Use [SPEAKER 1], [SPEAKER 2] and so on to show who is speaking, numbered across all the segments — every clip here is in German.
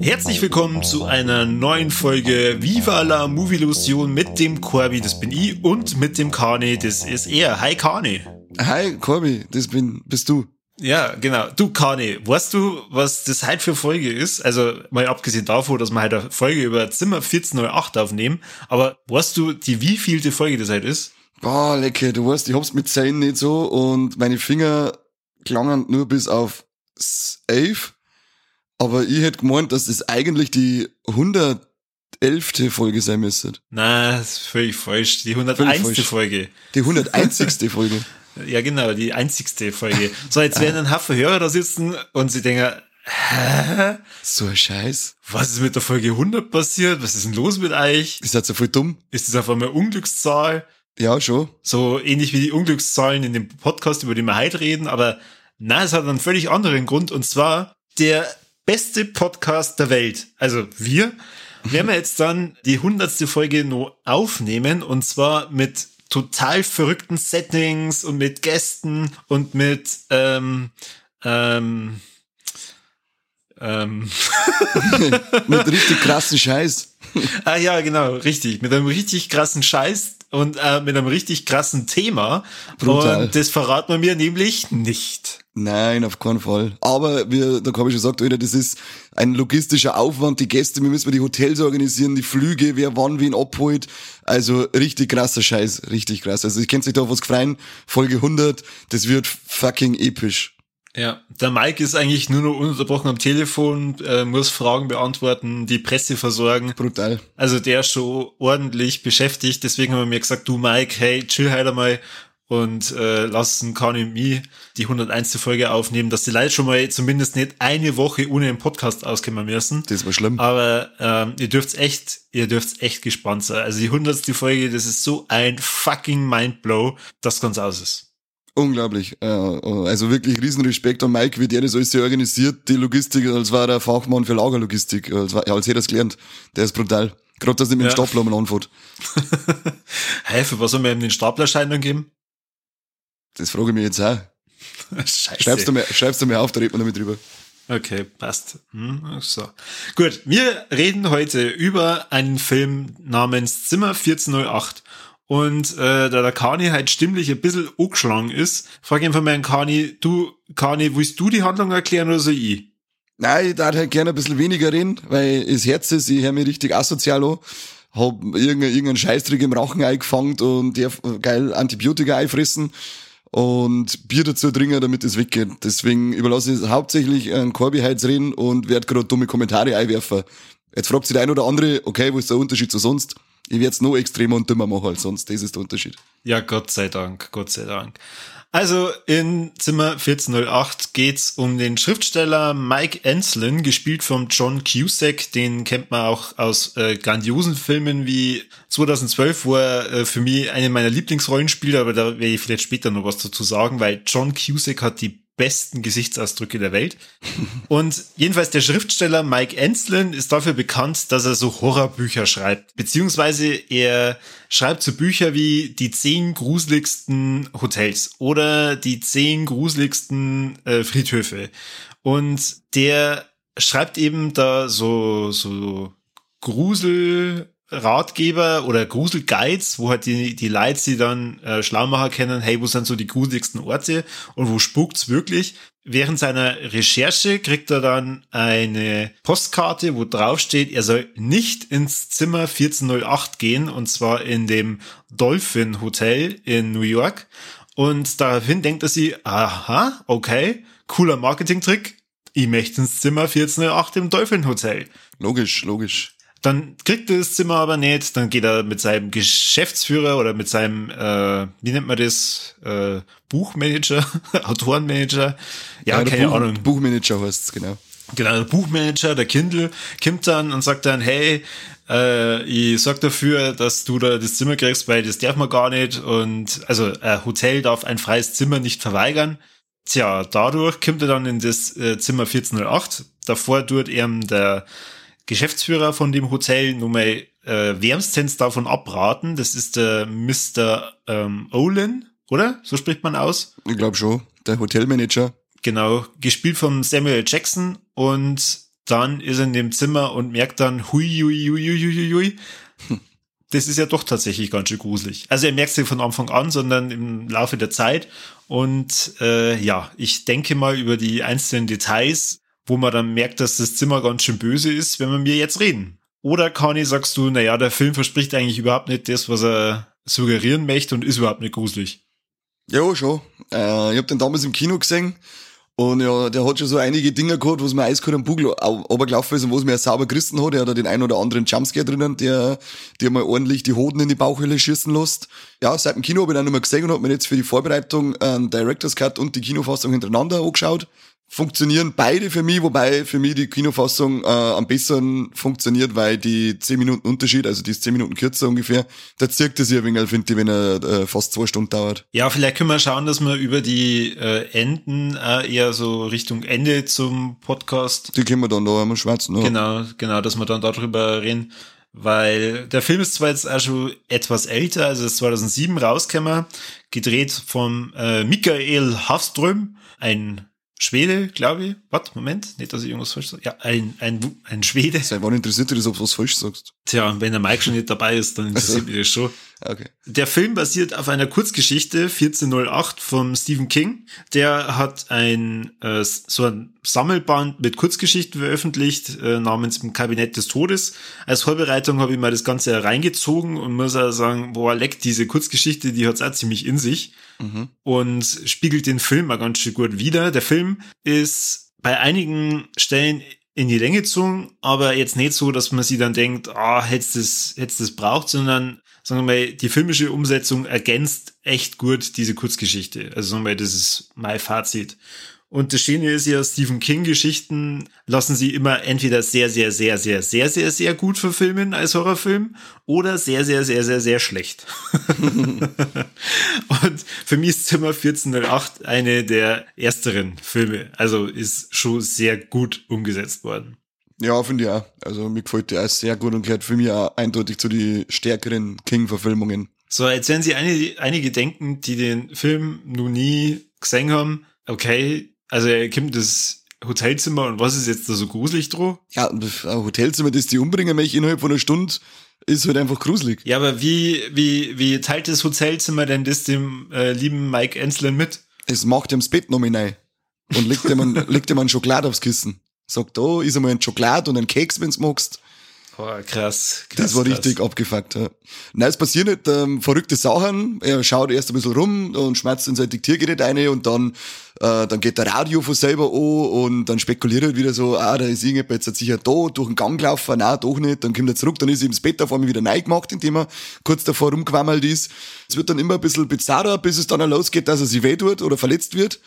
[SPEAKER 1] Herzlich willkommen zu einer neuen Folge Viva la Movie Illusion mit dem Corby, das bin ich, und mit dem Kane, das ist er. Hi Kane.
[SPEAKER 2] Hi Corby, das bin, bist du.
[SPEAKER 1] Ja, genau. Du, Kane, weißt du, was das heute für Folge ist? Also, mal abgesehen davon, dass wir heute eine Folge über Zimmer 1408 aufnehmen, aber weißt du, die wievielte Folge das heute ist?
[SPEAKER 2] Boah, lecker, du weißt, ich hab's mit Zähnen nicht so und meine Finger klangen nur bis auf 11 aber ich hätte gemeint, dass das eigentlich die 111. Folge sein müsste.
[SPEAKER 1] Na, das ist völlig falsch. Die 101. Folge.
[SPEAKER 2] Die 101. Folge.
[SPEAKER 1] Ja, genau, die einzigste Folge. So, jetzt werden ein Haufen Hörer da sitzen und sie denken, hä?
[SPEAKER 2] So ein Scheiß.
[SPEAKER 1] Was ist mit der Folge 100 passiert? Was ist denn los mit euch?
[SPEAKER 2] Ist das so voll dumm?
[SPEAKER 1] Ist das auf einmal Unglückszahl?
[SPEAKER 2] Ja, schon.
[SPEAKER 1] So ähnlich wie die Unglückszahlen in dem Podcast, über den wir heute reden, aber na, es hat einen völlig anderen Grund und zwar der beste Podcast der Welt, also wir, werden wir jetzt dann die hundertste Folge nur aufnehmen und zwar mit total verrückten Settings und mit Gästen und mit ähm, ähm, ähm.
[SPEAKER 2] mit richtig krassen Scheiß.
[SPEAKER 1] ah ja, genau, richtig. Mit einem richtig krassen Scheiß und äh, mit einem richtig krassen Thema. Brutal. Und das verraten wir mir nämlich nicht.
[SPEAKER 2] Nein, auf keinen Fall. Aber wir, da habe ich schon gesagt, Alter, das ist ein logistischer Aufwand. Die Gäste, wir müssen die Hotels organisieren, die Flüge, wer wann wen abholt. Also richtig krasser Scheiß, richtig krass. Also ich kennt sich da auf was gefreien. Folge 100, das wird fucking episch.
[SPEAKER 1] Ja, der Mike ist eigentlich nur noch ununterbrochen am Telefon, äh, muss Fragen beantworten, die Presse versorgen.
[SPEAKER 2] Brutal.
[SPEAKER 1] Also der ist schon ordentlich beschäftigt, deswegen haben wir mir gesagt, du Mike, hey, chill halt einmal und äh, lassen Kanye und me die 101. Folge aufnehmen, dass die Leute schon mal zumindest nicht eine Woche ohne einen Podcast auskommen müssen.
[SPEAKER 2] Das war schlimm.
[SPEAKER 1] Aber ähm, ihr dürft echt, ihr dürft echt gespannt sein. Also die 100. Folge, das ist so ein fucking Mindblow, das ganz aus ist.
[SPEAKER 2] Unglaublich. Also wirklich riesen Respekt an Mike, wie der das alles so organisiert, die Logistik, als war der Fachmann für Lagerlogistik, als, war, als hätte er es gelernt. Der ist brutal. Gerade, dass er mit dem ja. Stapler um anfährt.
[SPEAKER 1] hey, für was soll man ihm den Staplerschein dann geben?
[SPEAKER 2] Das frage ich mich jetzt auch. Scheiße. Schreibst du mir, schreibst du mir auf, da reden wir damit drüber.
[SPEAKER 1] Okay, passt. Hm, so. Gut, wir reden heute über einen Film namens Zimmer 1408. Und äh, da der Kani halt stimmlich ein bisschen angeschlagen ist, frage ich einfach mal an Kani, du, Kani, willst du die Handlung erklären oder so ich?
[SPEAKER 2] Nein, ich darf halt gerne ein bisschen weniger reden, weil das Herz ist, ich höre mich richtig asozial an. Hab irgendeinen, irgendeinen Scheißtrick im Rauchen eingefangen und darf geil Antibiotika einfressen und Bier dazu trinken, damit es weggeht. Deswegen überlasse ich es hauptsächlich an Corby reden und werde gerade dumme Kommentare einwerfen. Jetzt fragt sich der ein oder andere, okay, wo ist der Unterschied zu sonst? Ich werde es noch extremer und dümmer machen als sonst. Das ist der Unterschied.
[SPEAKER 1] Ja, Gott sei Dank, Gott sei Dank. Also in Zimmer 1408 geht's um den Schriftsteller Mike Enslin, gespielt von John Cusack. Den kennt man auch aus äh, grandiosen Filmen wie 2012, wo er äh, für mich eine meiner Lieblingsrollen spielt, aber da werde ich vielleicht später noch was dazu sagen, weil John Cusack hat die besten Gesichtsausdrücke der Welt. Und jedenfalls der Schriftsteller Mike Enslin ist dafür bekannt, dass er so Horrorbücher schreibt. Beziehungsweise er schreibt so Bücher wie die zehn gruseligsten Hotels oder die zehn gruseligsten äh, Friedhöfe. Und der schreibt eben da so, so Grusel, Ratgeber oder Gruselguides, wo halt die, die Leute sie dann äh, schlau machen können, hey, wo sind so die gruseligsten Orte und wo spukt's wirklich? Während seiner Recherche kriegt er dann eine Postkarte, wo drauf steht, er soll nicht ins Zimmer 1408 gehen, und zwar in dem Dolphin Hotel in New York. Und daraufhin denkt er sich, aha, okay, cooler Marketingtrick, ich möchte ins Zimmer 1408 im Dolphin Hotel.
[SPEAKER 2] Logisch, logisch.
[SPEAKER 1] Dann kriegt er das Zimmer aber nicht. Dann geht er mit seinem Geschäftsführer oder mit seinem, äh, wie nennt man das, äh, Buchmanager, Autorenmanager. Ja, ja keine
[SPEAKER 2] Buch,
[SPEAKER 1] Ahnung.
[SPEAKER 2] Buchmanager heißt es, genau.
[SPEAKER 1] Genau, der Buchmanager, der Kindle, kommt dann und sagt dann, hey, äh, ich sorg dafür, dass du da das Zimmer kriegst, weil das darf man gar nicht. Und also ein Hotel darf ein freies Zimmer nicht verweigern. Tja, dadurch kommt er dann in das äh, Zimmer 1408. Davor tut ihm der Geschäftsführer von dem Hotel nur mal äh, wärmstens davon abraten. Das ist der Mr. Ähm, Olin, oder? So spricht man aus.
[SPEAKER 2] Ich glaube schon. Der Hotelmanager.
[SPEAKER 1] Genau, gespielt von Samuel Jackson und dann ist er in dem Zimmer und merkt dann, hui, hui, hui, hui, hui, hui. Das ist ja doch tatsächlich ganz schön gruselig. Also er merkt es nicht von Anfang an, sondern im Laufe der Zeit. Und äh, ja, ich denke mal über die einzelnen Details, wo man dann merkt, dass das Zimmer ganz schön böse ist, wenn wir mir jetzt reden. Oder Kani, sagst du, naja, der Film verspricht eigentlich überhaupt nicht das, was er suggerieren möchte und ist überhaupt nicht gruselig.
[SPEAKER 2] Ja, schon. Äh, ich habe den damals im Kino gesehen und ja, der hat schon so einige Dinge gehabt, wo es mir eiskalt am Bugel runtergelaufen ist und wo es mir sauber gerissen hat. Er hat den einen oder anderen Jumpscare drinnen, der dir mal ordentlich die Hoden in die Bauchhöhle schießen lässt. Ja, seit dem Kino habe ich dann nochmal gesehen und habe mir jetzt für die Vorbereitung einen Director's Cut und die Kinofassung hintereinander angeschaut funktionieren beide für mich, wobei für mich die Kinofassung äh, am besseren funktioniert, weil die 10 Minuten Unterschied, also die ist 10 Minuten kürzer ungefähr, da zirkt es ja ein wenig, finde ich, wenn er äh, fast zwei Stunden dauert.
[SPEAKER 1] Ja, vielleicht können wir schauen, dass wir über die äh, Enden äh, eher so Richtung Ende zum Podcast.
[SPEAKER 2] Die können wir dann da einmal schwätzen.
[SPEAKER 1] Ja. Genau, genau, dass wir dann darüber reden. Weil der Film ist zwar jetzt auch schon etwas älter, also ist 2007 rausgekommen, gedreht vom äh, Michael Hafström, ein Schwede, glaube ich. Warte, Moment, nicht, dass ich irgendwas falsch sage. Ja, ein, ein, ein Schwede.
[SPEAKER 2] Seit wann interessiert dich das, ob du was falsch sagst?
[SPEAKER 1] Tja, wenn der Mike schon nicht dabei ist, dann interessiert mich das schon. Okay. Der Film basiert auf einer Kurzgeschichte 1408 von Stephen King. Der hat ein äh, so ein Sammelband mit Kurzgeschichten veröffentlicht äh, namens Im Kabinett des Todes. Als Vorbereitung habe ich mal das Ganze reingezogen und muss auch sagen, boah, leck, diese Kurzgeschichte, die hat's auch ziemlich in sich mhm. und spiegelt den Film mal ganz schön gut wider. Der Film ist bei einigen Stellen in die Länge gezogen, aber jetzt nicht so, dass man sich dann denkt, ah, hätte es das, das braucht, sondern sagen wir mal, die filmische Umsetzung ergänzt echt gut diese Kurzgeschichte. Also sagen wir mal, das ist mein Fazit. Und das Schöne ist ja, Stephen King Geschichten lassen sie immer entweder sehr, sehr, sehr, sehr, sehr, sehr, sehr gut verfilmen als Horrorfilm oder sehr, sehr, sehr, sehr, sehr schlecht. und für mich ist Zimmer 1408 eine der ersteren Filme. Also ist schon sehr gut umgesetzt worden.
[SPEAKER 2] Ja, finde ich auch. Also mir gefällt der auch sehr gut und gehört für mich auch eindeutig zu den stärkeren King-Verfilmungen.
[SPEAKER 1] So, jetzt werden Sie einige, einige denken, die den Film noch nie gesehen haben. Okay, also er kommt das Hotelzimmer und was ist jetzt da so gruselig dran?
[SPEAKER 2] Ja, ein Hotelzimmer, das die umbringen möchte innerhalb von einer Stunde, ist halt einfach gruselig.
[SPEAKER 1] Ja, aber wie, wie, wie teilt das Hotelzimmer denn das dem äh, lieben Mike Enslen mit?
[SPEAKER 2] Es macht ihm das Bett rein und legt ihm, legt ihm einen Schokolade aufs Kissen. Sagt, oh, ist einmal ein Schokolade und ein Keks, wenn's magst.
[SPEAKER 1] Oh, krass, krass.
[SPEAKER 2] Das war krass. richtig abgefuckt. Ja. Nein, es passieren nicht ähm, verrückte Sachen. Er schaut erst ein bisschen rum und schmerzt in sein Diktiergerät eine und dann, äh, dann geht der Radio von selber an und dann spekuliert er wieder so, ah, da ist irgendjemand jetzt sicher da, durch den Gang gelaufen, nein, doch nicht. Dann kommt er zurück, dann ist er ins Bett auf einmal wieder neu gemacht, indem er kurz davor rumgewammelt ist. Es wird dann immer ein bisschen bizarrer, bis es dann losgeht, dass er sich weh tut oder verletzt wird.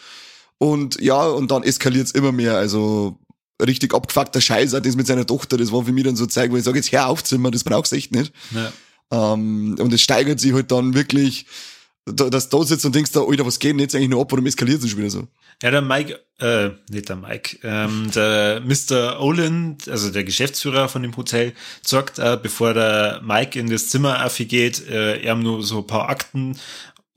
[SPEAKER 2] Und ja, und dann eskaliert es immer mehr. Also richtig abgefuckter Scheiß, auch das mit seiner Tochter, das war für mich dann so Zeug, wo ich sage, jetzt hör auf Zimmer, das brauchst du echt nicht. Ja. Ähm, und es steigert sich halt dann wirklich, dass du da sitzt und denkst, da, Alter, was geht denn jetzt eigentlich noch ab, warum eskaliert es schon wieder so?
[SPEAKER 1] Ja, der Mike, äh, nicht der Mike, ähm, der Mr. Olin, also der Geschäftsführer von dem Hotel, sagt, äh, bevor der Mike in das Zimmer geht, äh, er haben nur so ein paar Akten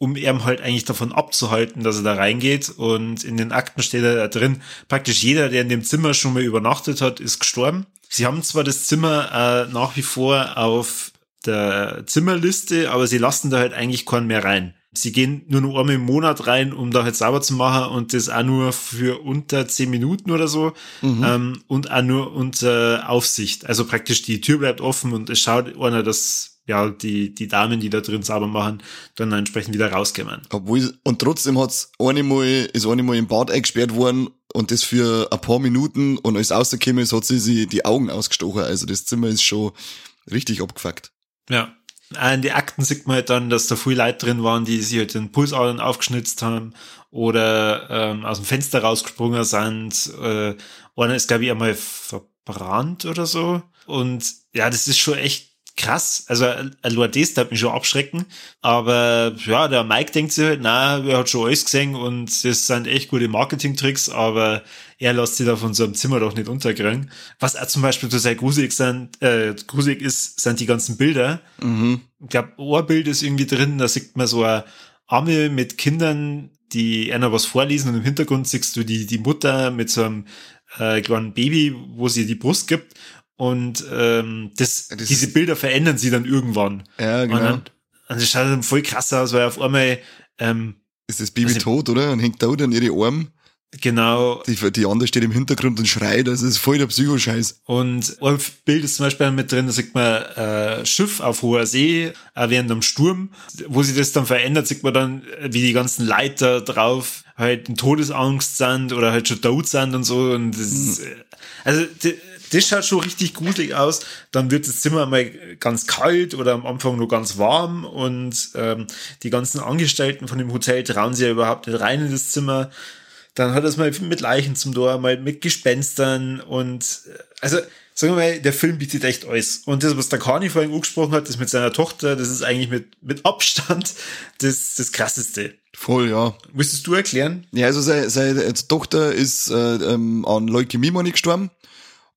[SPEAKER 1] um ihm halt eigentlich davon abzuhalten, dass er da reingeht. Und in den Akten steht er da drin, praktisch jeder, der in dem Zimmer schon mal übernachtet hat, ist gestorben. Sie haben zwar das Zimmer äh, nach wie vor auf der Zimmerliste, aber sie lassen da halt eigentlich keinen mehr rein. Sie gehen nur noch einmal im Monat rein, um da halt sauber zu machen und das auch nur für unter zehn Minuten oder so mhm. ähm, und auch nur unter Aufsicht. Also praktisch die Tür bleibt offen und es schaut einer, dass ja, die, die Damen, die da drin sauber machen, dann entsprechend wieder rauskommen.
[SPEAKER 2] Obwohl, und trotzdem hat's eine Mal, ist eine Mal im Bad eingesperrt worden und das für ein paar Minuten und als rausgekommen ist, hat sie sich die Augen ausgestochen. Also das Zimmer ist schon richtig abgefuckt.
[SPEAKER 1] Ja. Auch in die Akten sieht man halt dann, dass da viele Leute drin waren, die sich halt den Pulsadern aufgeschnitzt haben oder ähm, aus dem Fenster rausgesprungen sind. Äh, einer ist, glaube ich, einmal verbrannt oder so. Und ja, das ist schon echt krass. Also, allein das darf mich schon abschrecken. Aber ja, der Mike denkt sich halt, na, er hat schon alles gesehen und das sind echt gute Marketing-Tricks, aber er lässt sich da von so einem Zimmer doch nicht unterkriegen. Was auch zum Beispiel total gruselig, sind, äh, gruselig ist, sind die ganzen Bilder. Mhm. Ich glaube, Ohrbild ist irgendwie drin, da sieht man so eine Arme mit Kindern, die einer was vorlesen und im Hintergrund siehst du die, die Mutter mit so einem äh, kleinen Baby, wo sie die Brust gibt und ähm, das, das diese Bilder verändern sie dann irgendwann.
[SPEAKER 2] Ja, genau. Und, dann,
[SPEAKER 1] und das schaut dann voll krass aus, weil auf einmal ähm,
[SPEAKER 2] ist das Baby also, tot, oder? Und hängt da dann ihre Arme.
[SPEAKER 1] Genau.
[SPEAKER 2] Die, die andere steht im Hintergrund und schreit, das ist voll der Psychoscheiß.
[SPEAKER 1] Und ein Bild ist zum Beispiel mit drin, da sieht man äh, Schiff auf hoher See, äh, während einem Sturm. Wo sich das dann verändert, sieht man dann, wie die ganzen Leiter drauf halt in Todesangst sind oder halt schon tot sind und so. Und das mhm. ist, äh, also die, das schaut schon richtig gruselig aus. Dann wird das Zimmer mal ganz kalt oder am Anfang nur ganz warm und ähm, die ganzen Angestellten von dem Hotel trauen sich ja überhaupt nicht rein in das Zimmer. Dann hat es mal mit Leichen zum Tor, mal mit Gespenstern und äh, also sagen wir mal, der Film bietet echt alles. Und das, was der Kani vorhin angesprochen hat, das mit seiner Tochter, das ist eigentlich mit, mit Abstand das, das krasseste.
[SPEAKER 2] Voll, ja.
[SPEAKER 1] Müsstest du erklären?
[SPEAKER 2] Ja, also seine, seine Tochter ist äh, ähm, an Leukämie mal nicht gestorben.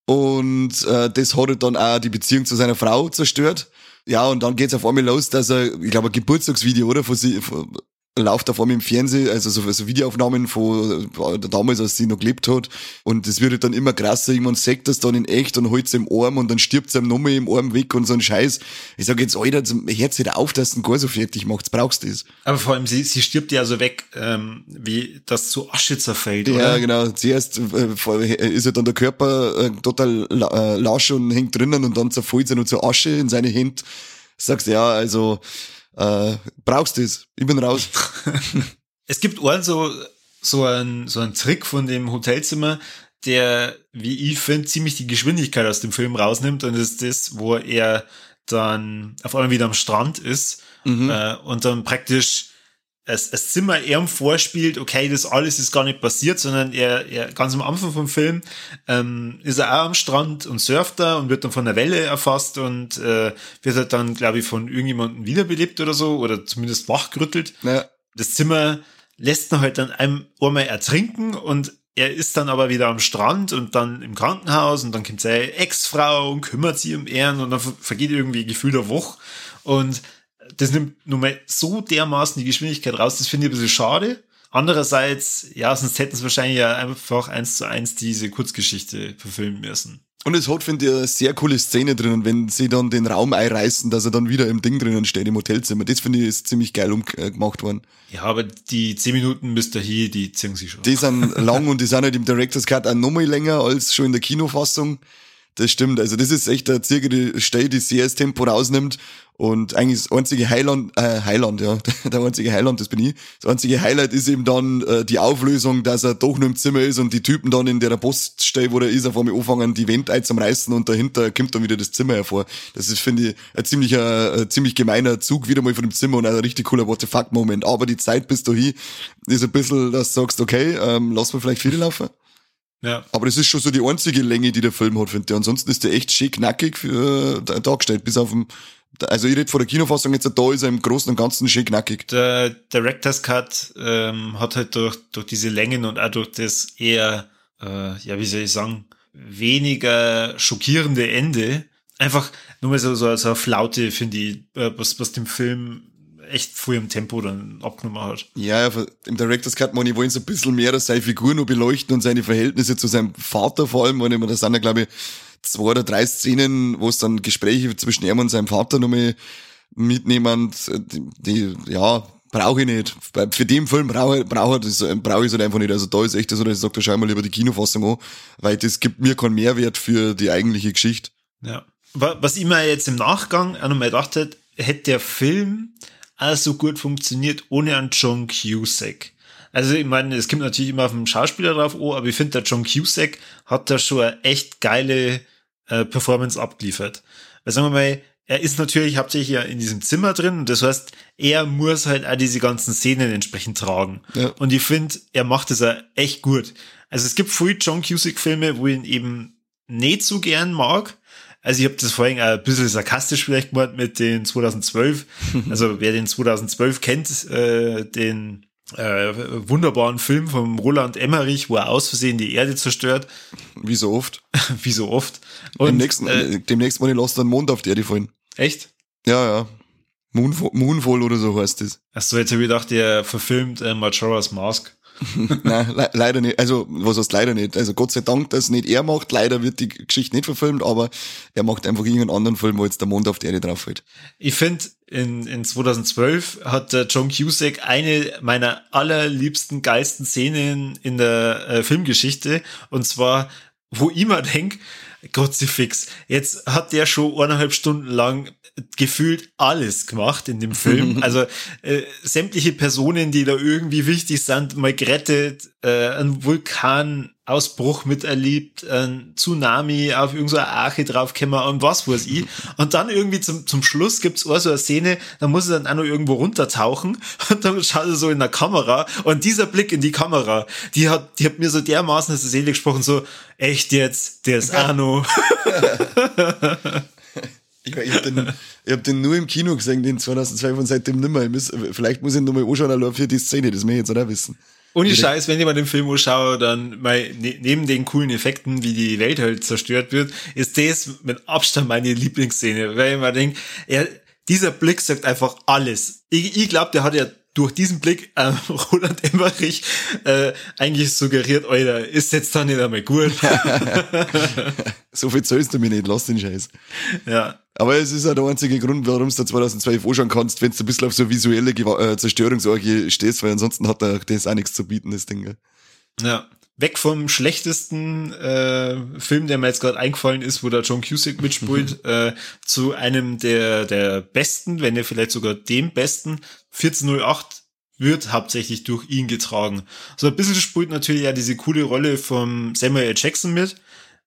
[SPEAKER 2] Und äh, das hat dann auch die Beziehung zu seiner Frau zerstört. Ja, und dann geht's auf einmal los, dass er, ich glaube, ein Geburtstagsvideo, oder? Von sie, von, läuft auf einmal im Fernsehen, also so, so Videoaufnahmen von äh, damals, als sie noch gelebt hat. Und das wird dann immer krasser. Irgendwann sagt das dann in echt und holt im Arm und dann stirbt sie ihm nochmal im Arm weg und so ein Scheiß. Ich sag jetzt, Alter, jetzt nicht auf, dass du gar so fertig macht. Brauchst du das.
[SPEAKER 1] Aber vor allem, sie, sie stirbt ja so weg, ähm, wie das zu Asche zerfällt,
[SPEAKER 2] oder? Ja, genau. Zuerst äh, ist ja dann der Körper äh, total äh, lasch und hängt drinnen und dann zerfällt sie nur zur Asche in seine Hände. Sagst ja, also, äh, brauchst du es? Ich bin raus.
[SPEAKER 1] es gibt einen so, so ein, so ein Trick von dem Hotelzimmer, der, wie ich finde, ziemlich die Geschwindigkeit aus dem Film rausnimmt und das ist das, wo er dann auf einmal wieder am Strand ist mhm. äh, und dann praktisch das, das Zimmer eher vorspielt, okay, das alles ist gar nicht passiert, sondern er, er ganz am Anfang vom Film ähm, ist er auch am Strand und surft da und wird dann von der Welle erfasst und äh, wird halt dann, glaube ich, von irgendjemandem wiederbelebt oder so oder zumindest wachgerüttelt. Ja. Das Zimmer lässt ihn halt dann einem einmal ertrinken und er ist dann aber wieder am Strand und dann im Krankenhaus und dann kommt seine Ex-Frau und kümmert sich um ihn und dann vergeht irgendwie gefühlt eine Woche und das nimmt nun mal so dermaßen die Geschwindigkeit raus, das finde ich ein bisschen schade. Andererseits, ja, sonst hätten sie wahrscheinlich ja einfach eins zu eins diese Kurzgeschichte verfilmen müssen.
[SPEAKER 2] Und es hat, finde ich, eine sehr coole Szene drin, wenn sie dann den Raum einreißen, dass er dann wieder im Ding drinnen steht, im Hotelzimmer. Das finde ich ist ziemlich geil umgemacht worden.
[SPEAKER 1] Ja, aber die zehn Minuten müsste hier, die ziehen sich schon.
[SPEAKER 2] Die sind lang und die sind halt im Director's Cut auch nochmal länger als schon in der Kinofassung. Das stimmt. Also das ist echt eine zirke Stelle, die sehr das Tempo rausnimmt. Und eigentlich das einzige Highland, äh, Highland, ja, der einzige Highland, das bin ich. Das einzige Highlight ist eben dann äh, die Auflösung, dass er doch nur im Zimmer ist und die Typen dann in der Poststelle, wo er ist, auf einmal anfangen, die Wände einzureißen und dahinter kommt dann wieder das Zimmer hervor. Das ist, finde ich, ein ziemlicher, ein ziemlich gemeiner Zug wieder mal von dem Zimmer und ein richtig cooler What the fuck Moment. Aber die Zeit bis dahin ist ein bisschen, dass du sagst, okay, ähm, lass mal vielleicht viele laufen. Ja. Aber das ist schon so die einzige Länge, die der Film hat, finde ich. Ansonsten ist der echt schön knackig für, äh, dargestellt, bis auf dem, also ich rede vor der Kinofassung jetzt, da ist er im Großen und Ganzen schön knackig.
[SPEAKER 1] Der Director's Cut ähm, hat halt durch, durch diese Längen und auch durch das eher, äh, ja, wie soll ich sagen, weniger schockierende Ende einfach nur mal so, so, so eine Flaute, finde ich, äh, was, was dem Film echt früh im Tempo dann abgenommen hat.
[SPEAKER 2] Ja, im Director's Cut, man, ich wollen so ein bisschen mehr seine Figur noch beleuchten und seine Verhältnisse zu seinem Vater vor allem, weil ich mir das sind ja, glaube ich, zwei oder drei Szenen, wo es dann Gespräche zwischen ihm und seinem Vater noch mal mitnehmen, die, die ja, brauche ich nicht. Für den Film brauche das brauche ich es halt einfach nicht. Also da ist echt so, dass ich sage, schau mal lieber die Kinofassung an, weil das gibt mir keinen Mehrwert für die eigentliche Geschichte.
[SPEAKER 1] Ja. Was ich mir jetzt im Nachgang auch nochmal gedacht hätte, hätte der Film auch so gut funktioniert ohne einen John Cusack. Also ich meine, es kommt natürlich immer auf den Schauspieler drauf oh, aber ich finde, der John Cusack hat da schon eine echt geile äh, Performance abgeliefert. Weil sagen wir mal, er ist natürlich hauptsächlich ja in diesem Zimmer drin und das heißt, er muss halt auch diese ganzen Szenen entsprechend tragen.
[SPEAKER 2] Ja.
[SPEAKER 1] Und ich finde, er macht das auch echt gut. Also es gibt viele John Cusick Filme, wo ich ihn eben nicht so gern mag. Also ich habe das vorhin ein bisschen sarkastisch vielleicht gemacht mit den 2012. Also wer den 2012 kennt, äh, den äh, wunderbaren Film von Roland Emmerich, wo er aus Versehen die Erde zerstört,
[SPEAKER 2] Wie so oft.
[SPEAKER 1] wie so oft.
[SPEAKER 2] Und nächsten,
[SPEAKER 1] äh,
[SPEAKER 2] äh, demnächst mal Lost an Mond auf die Erde fallen.
[SPEAKER 1] echt?
[SPEAKER 2] Ja, ja. Moonfall, Moonfall oder so heißt das.
[SPEAKER 1] Achso, jetzt habe ich gedacht, der verfilmt äh, Majora's Mask.
[SPEAKER 2] Nein, le leider nicht. Also, was heißt leider nicht? Also, Gott sei Dank, dass nicht er macht. Leider wird die Geschichte nicht verfilmt, aber er macht einfach irgendeinen anderen Film, wo jetzt der Mond auf die Erde drauf fällt.
[SPEAKER 1] Ich finde, in, in 2012 hat der John Cusack eine meiner allerliebsten, geilsten Szenen in der äh, Filmgeschichte. Und zwar, wo ich mir denk, Kruzifix, jetzt hat der schon eineinhalb Stunden lang gefühlt alles gemacht in dem Film. Also äh, sämtliche Personen, die da irgendwie wichtig sind, mal gerettet, äh, ein Vulkanausbruch miterlebt, ein Tsunami auf irgendeine Arche draufgekommen und was weiß ich. Und dann irgendwie zum, zum Schluss gibt's auch so eine Szene, da muss er dann auch noch irgendwo runtertauchen und dann schaut er so in der Kamera und dieser Blick in die Kamera, die hat, die hat mir so dermaßen aus der Seele gesprochen, so, echt jetzt, der ist Arno.
[SPEAKER 2] Ich, ich habe den, ich hab den nur im Kino gesehen, den 2012 und seitdem nimmer. Ich muss, vielleicht muss ich ihn nochmal anschauen, allein für die Szene, das möchte ich jetzt auch wissen.
[SPEAKER 1] Ohne Scheiß, wenn ich mal den Film anschaue, dann mal ne, neben den coolen Effekten, wie die Welt halt zerstört wird, ist das mit Abstand meine Lieblingsszene, weil ich mir denke, er, dieser Blick sagt einfach alles. Ich, ich glaube, der hat ja durch diesen Blick äh, Roland Emmerich äh, eigentlich suggeriert, Alter, ist jetzt da nicht einmal gut.
[SPEAKER 2] So viel zählst du mir nicht, lass den Scheiß.
[SPEAKER 1] ja.
[SPEAKER 2] Aber es ist auch der einzige Grund, warum du 2012 anschauen kannst, wenn du ein bisschen auf so visuelle Gewa- äh, Zerstörungsorgie stehst, weil ansonsten hat er das auch nichts zu bieten, das Ding. gell.
[SPEAKER 1] Ja. Weg vom schlechtesten äh, Film, der mir jetzt gerade eingefallen ist, wo der John Cusack mitspielt, äh, zu einem der, der besten, wenn er vielleicht sogar dem besten, 1408 wird hauptsächlich durch ihn getragen. So ein bisschen spielt natürlich ja diese coole Rolle vom Samuel L. Jackson mit,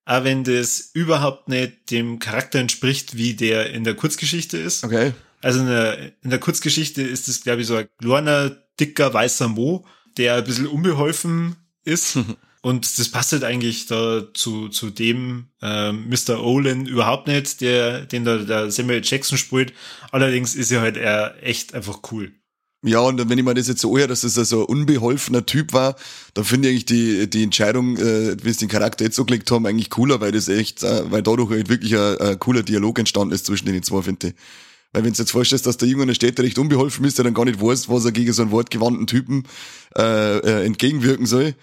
[SPEAKER 1] auch wenn das überhaupt nicht dem Charakter entspricht, wie der in der Kurzgeschichte ist.
[SPEAKER 2] Okay.
[SPEAKER 1] Also in der, in der Kurzgeschichte ist es, glaube ich, so ein kleiner, dicker, weißer Mo, der ein bisschen unbeholfen ist. Und das passt halt eigentlich da zu, zu dem ähm, Mr. Olin überhaupt nicht, der, den da der Samuel Jackson spielt. Allerdings ist er halt eher echt einfach cool.
[SPEAKER 2] Ja, und wenn ich mir das jetzt so anhöre, dass das so ein unbeholfener Typ war, dann finde ich eigentlich die, die Entscheidung, äh, wie sie den Charakter jetzt so gelegt haben, eigentlich cooler, weil das echt, äh, weil dadurch halt wirklich ein, ein cooler Dialog entstanden ist zwischen den zwei, finde ich. Weil wenn du jetzt vorstellst, dass der Junge in der Städte recht unbeholfen ist, der dann gar nicht weiß, was er gegen so einen wortgewandten Typen äh, äh, entgegenwirken soll,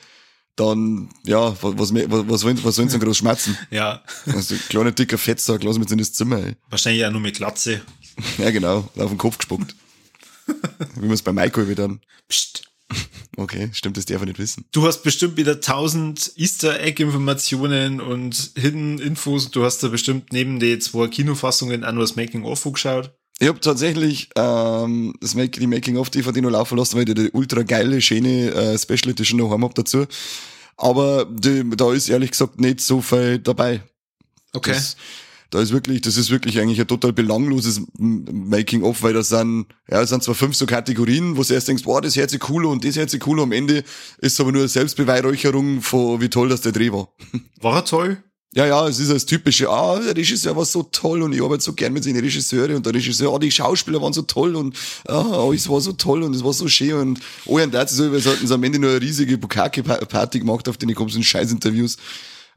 [SPEAKER 2] dann, ja, was, was, was, was, sollen, was sie denn groß schmerzen?
[SPEAKER 1] Ja,
[SPEAKER 2] Also, kleiner, dicker Fettsack, lass mich jetzt in das Zimmer, ey.
[SPEAKER 1] wahrscheinlich auch nur mit Glatze.
[SPEAKER 2] Ja, genau, auf den Kopf gespuckt. Wie man es bei Michael wieder dann.
[SPEAKER 1] Psst.
[SPEAKER 2] Okay, stimmt, das darf er nicht wissen.
[SPEAKER 1] Du hast bestimmt wieder tausend Easter Egg Informationen und Hidden Infos. Du hast da bestimmt neben den zwei Kinofassungen auch nur das Making of geschaut.
[SPEAKER 2] Ich hab tatsächlich ähm, das Make, die Making-of-DVD noch laufen lassen, weil ich die ultra geile, schöne äh, Special Edition noch heim hab dazu. Aber die, da ist ehrlich gesagt nicht so viel dabei.
[SPEAKER 1] Okay.
[SPEAKER 2] Das, da ist wirklich, das ist wirklich eigentlich ein total belangloses Making-of, weil das sind, ja, es sind zwar fünf so Kategorien, wo du erst denkst, boah, das hört sich cool und das hört sich cool, am Ende ist es aber nur eine Selbstbeweihräucherung von, wie toll das der Dreh war.
[SPEAKER 1] War er toll?
[SPEAKER 2] Ja, ja, es ist das typische, ah, der Regisseur war so toll und ich arbeite so gern mit seinen Regisseure und der Regisseur, ah, die Schauspieler waren so toll und ah, alles war so toll und es war so schön und oh, und das so, wir sollten am Ende nur eine riesige Bukake-Party gemacht, auf den kommst du in Scheißinterviews.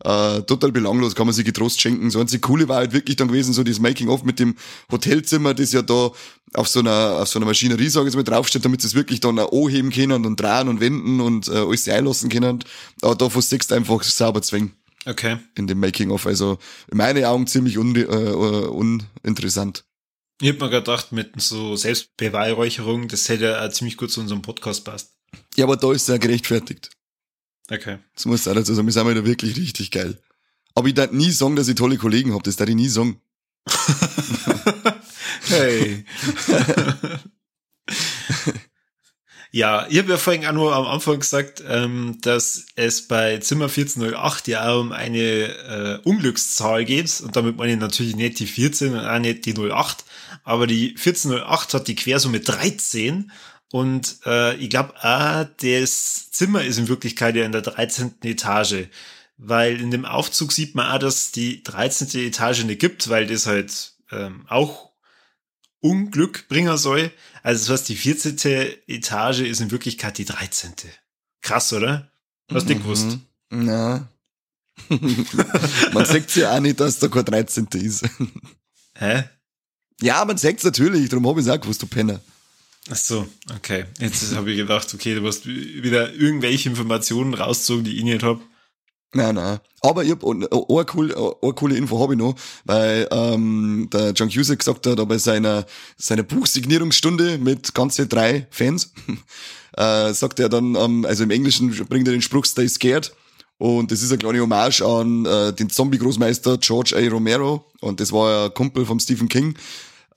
[SPEAKER 2] Äh, total belanglos, kann man sich getrost schenken. So einzig Coole war halt wirklich dann gewesen, so das Making-of mit dem Hotelzimmer, das ja da auf so einer, auf so einer Maschinerie, sage ich jetzt mal, draufsteht, damit sie es wirklich dann auch anheben können und drehen und wenden und äh, alles einlassen können. Aber davon siehst du einfach sauber zwingen
[SPEAKER 1] Okay.
[SPEAKER 2] in dem Making-of. Also in meinen Augen ziemlich un äh, uninteressant.
[SPEAKER 1] Ich hab mir gedacht, mit so Selbstbeweihräucherung, das hätte ja ziemlich gut zu unserem Podcast passt.
[SPEAKER 2] Ja, aber da ist ja gerechtfertigt.
[SPEAKER 1] Okay.
[SPEAKER 2] Das muss auch dazu sagen, wir sind wieder wirklich richtig geil. Aber ich darf nie sagen, dass ich tolle Kollegen habe, das darf ich nie sagen.
[SPEAKER 1] Hey. Ja, ich habe ja vorhin auch nur am Anfang gesagt, ähm, dass es bei Zimmer 1408 ja auch um eine äh, Unglückszahl geht. Und damit meine ich natürlich nicht die 14 und auch nicht die 08. Aber die 1408 hat die Quersumme 13. Und äh, ich glaube auch, das Zimmer ist in Wirklichkeit ja in der 13. Etage. Weil in dem Aufzug sieht man auch, dass die 13. Etage nicht gibt, weil das halt ähm, auch Unglück bringen soll. Also das heißt, die 14. Etage ist in Wirklichkeit die 13. Krass, oder? Hast du mhm. gewusst?
[SPEAKER 2] Na. man sagt ja auch nicht, dass da kein 13. ist.
[SPEAKER 1] Hä?
[SPEAKER 2] Ja, man sagt es natürlich, darum habe ich es auch gewusst, du Penner.
[SPEAKER 1] Ach so, okay. Jetzt habe ich gedacht, okay, du musst wieder irgendwelche Informationen rauszogen, die ich nicht habe.
[SPEAKER 2] Nein, nein. Aber ich hab eine, eine, coole, eine coole Info habe ich noch, weil ähm, der John Cusack gesagt hat, bei seiner, seiner Buchsignierungsstunde mit ganze drei Fans, äh, sagt er dann, ähm, also im Englischen bringt er den Spruch Stay Scared. Und das ist eine kleine Hommage an äh, den Zombie-Großmeister George A. Romero. Und das war ein Kumpel vom Stephen King.